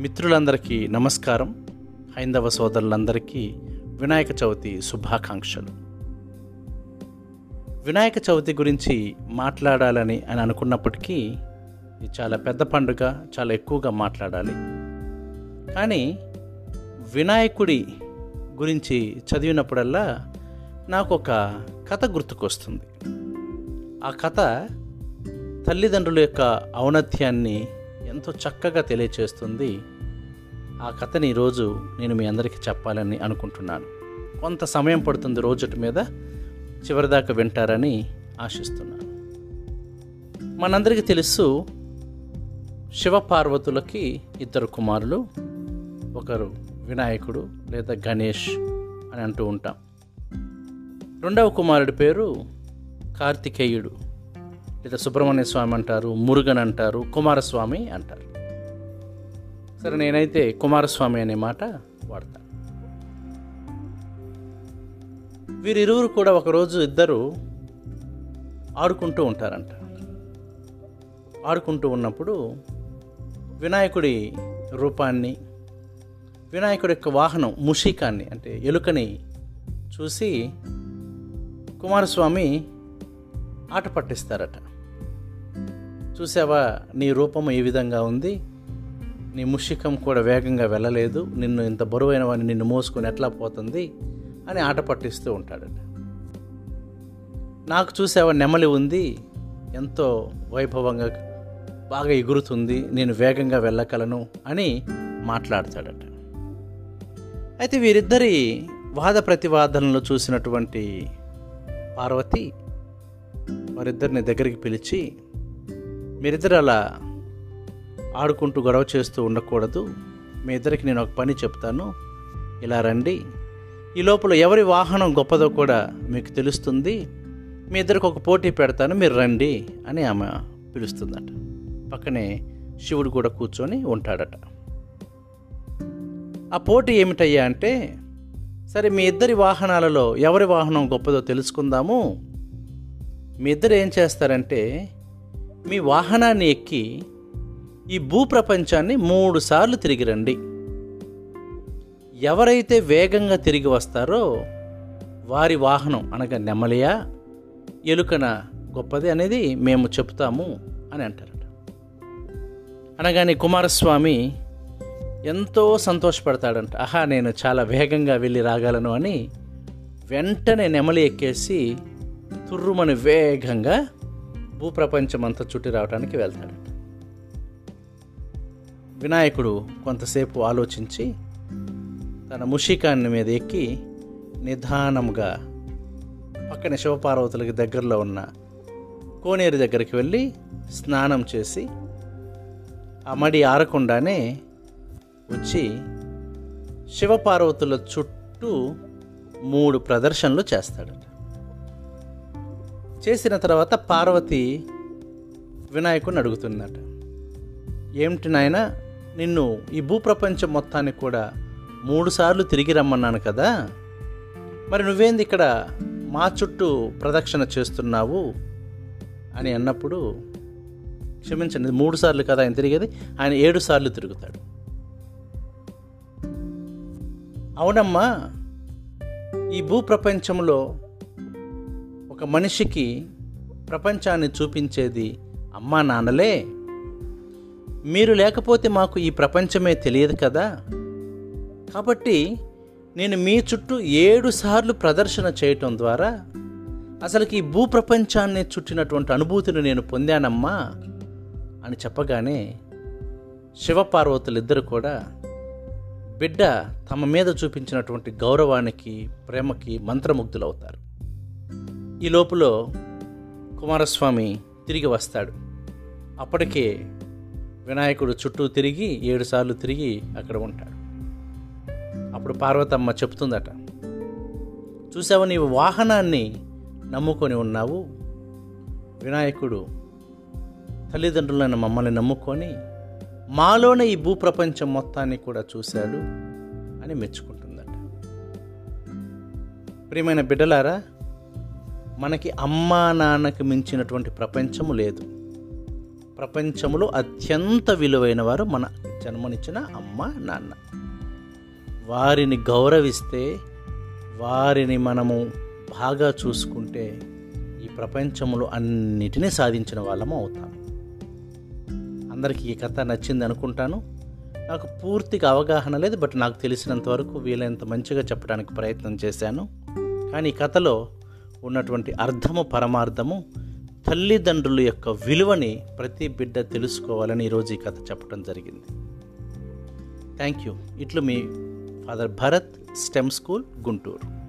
మిత్రులందరికీ నమస్కారం. హైందవ సోదరులందరికీ వినాయక చవితి శుభాకాంక్షలు. వినాయక చవితి గురించి మాట్లాడాలని అని అనుకున్నప్పటికీ ఇది చాలా పెద్ద పండుగ చాలా ఎక్కువగా మాట్లాడాలి. కానీ వినాయకుడి గురించి చదివినప్పుడల్లా నాకు ఒక కథ గుర్తుకొస్తుంది. ఆ కథ తల్లిదండ్రుల యొక్క ఔన్నత్యాన్ని ఎంతో చక్కగా తెలియచేస్తుంది ఆ కథని ఈరోజు నేను మీ అందరికీ చెప్పాలని అనుకుంటున్నాను. కొంత సమయం పడుతుంది రోజుటి మీద చివరిదాకా వింటారని ఆశిస్తున్నాను. మనందరికీ తెలుసు శివపార్వతులకి ఇద్దరు కుమారులు ఒకరు వినాయకుడు లేదా గణేష్ అని అంటూ ఉంటాం. రెండవ కుమారుడి పేరు కార్తికేయుడు. లేదా సుబ్రహ్మణ్య స్వామి అంటారు మురుగన్ అంటారు కుమారస్వామి అంటారు. సరే నేనైతే కుమారస్వామి అనే మాట వాడతాను వీరిరువురు కూడా ఒకరోజు ఇద్దరు ఆడుకుంటూ ఉంటారంట. ఆడుకుంటూ ఉన్నప్పుడు వినాయకుడి రూపాన్ని వినాయకుడి యొక్క వాహనం ముషికాన్ని అంటే ఎలుకని చూసి కుమారస్వామి ఆట పట్టిస్తారట. చూసావా నీ రూపం ఏ విధంగా ఉంది. నీ ముషికం కూడా వేగంగా వెళ్ళలేదు. నిన్ను ఇంత బరువైన వాడిని నిన్ను మోసుకుని ఎట్లా పోతుంది అని ఆట పట్టిస్తూ ఉంటాడట. నాకు చూసావా నెమలి ఉంది. ఎంతో వైభవంగా బాగా ఎగురుతుంది. నేను వేగంగా వెళ్ళగలను అని మాట్లాడతాడట. అయితే వీరిద్దరి వాద ప్రతివాదనలు చూసినటువంటి పార్వతి వారిద్దరిని దగ్గరికి పిలిచి మీరిద్దరు అలా ఆడుకుంటూ గొడవ చేస్తూ ఉండకూడదు. మీ ఇద్దరికి నేను ఒక పని చెప్తాను. ఇలా రండి. ఈ లోపల ఎవరి వాహనం గొప్పదో కూడా మీకు తెలుస్తుంది. మీ ఇద్దరికి ఒక పోటీ పెడతాను. మీరు రండి అని ఆమె పిలుస్తుందట. పక్కనే శివుడు కూడా కూర్చొని ఉంటాడట. ఆ పోటీ ఏమిటయ్యా అంటే సరే మీ ఇద్దరి వాహనాలలో ఎవరి వాహనం గొప్పదో తెలుసుకుందాము. మీ ఇద్దరు ఏం చేస్తారంటే మీ వాహనాన్ని ఎక్కి ఈ భూప్రపంచాన్ని మూడు సార్లు తిరిగి రండి. ఎవరైతే వేగంగా తిరిగి వస్తారో వారి వాహనం అనగా నెమలియా ఎలుకన గొప్పది అనేది మేము చెప్తాము అని అంటారట. అనగానే కుమారస్వామి ఎంతో సంతోషపడతాడంట. ఆహా నేను చాలా వేగంగా వెళ్ళి రాగలను అని వెంటనే నెమలి ఎక్కేసి తుర్రుమని వేగంగా భూప్రపంచం అంతా చుట్టి రావడానికి వెళ్తాడు. వినాయకుడు కొంతసేపు ఆలోచించి తన ముషికాన్ని మీద ఎక్కి నిదానముగా పక్కన శివపార్వతులకి దగ్గరలో ఉన్న కోనేరు దగ్గరికి వెళ్ళి స్నానం చేసి ఆ మడి ఆరకుండానే వచ్చి శివపార్వతుల చుట్టూ మూడు ప్రదర్శనలు చేస్తాడట. చేసిన తర్వాత పార్వతి వినాయకుడిని అడుగుతున్నట. ఏమిటి నాయన నిన్ను ఈ భూప్రపంచం మొత్తానికి కూడా మూడుసార్లు తిరిగి రమ్మన్నాను కదా. మరి నువ్వేంది ఇక్కడ మా చుట్టూ ప్రదక్షిణ చేస్తున్నావు అని అన్నప్పుడు క్షమించండి మూడు సార్లు కదా ఆయన తిరిగేది ఆయన ఏడు సార్లు తిరుగుతాడు. అవునమ్మా ఈ భూప్రపంచంలో ఒక మనిషికి ప్రపంచాన్ని చూపించేది అమ్మా నాన్నలే? మీరు లేకపోతే మాకు ఈ ప్రపంచమే తెలియదు కదా? కాబట్టి నేను మీ చుట్టూ ఏడు సార్లు ప్రదర్శన చేయటం ద్వారా అసలుకి ఈ భూప్రపంచాన్ని చుట్టినటువంటి అనుభూతిని నేను పొందానమ్మా అని చెప్పగానే శివపార్వతులిద్దరు కూడా బిడ్డ తమ మీద చూపించినటువంటి గౌరవానికి ప్రేమకి మంత్రముగ్ధులవుతారు. ఈ లోపల కుమారస్వామి తిరిగి వస్తాడు. అప్పటికే వినాయకుడు చుట్టూ తిరిగి ఏడుసార్లు తిరిగి అక్కడ ఉంటాడు. అప్పుడు పార్వతమ్మ చెప్తుందట చూసావు నీవు వాహనాన్ని నమ్ముకొని ఉన్నావు? వినాయకుడు తల్లిదండ్రులను మమ్మల్ని నమ్ముకొని మాలోనే ఈ భూప్రపంచం మొత్తాన్ని కూడా చూశాడు అని మెచ్చుకుంటుందట. ప్రియమైన బిడ్డలారా మనకి అమ్మా నాన్నకి మించినటువంటి ప్రపంచము లేదు. ప్రపంచంలో అత్యంత విలువైన వారు మన జన్మనిచ్చిన అమ్మ నాన్న. వారిని గౌరవిస్తే వారిని మనము బాగా చూసుకుంటే ఈ ప్రపంచంలో అన్నిటినీ సాధించిన వాళ్ళము అవుతాం. అందరికీ ఈ కథ నచ్చింది అనుకుంటాను. నాకు పూర్తిగా అవగాహన లేదు బట్ నాకు తెలిసినంత వరకు వీలైనంత మంచిగా చెప్పడానికి ప్రయత్నం చేశాను. కానీ ఈ కథలో ఉన్నటువంటి అర్థము పరమార్థము తల్లిదండ్రుల యొక్క విలువని ప్రతి బిడ్డ తెలుసుకోవాలని ఈరోజు ఈ కథ చెప్పడం జరిగింది. థ్యాంక్ యూ ఇట్లు మీ father Bharat stem school Guntur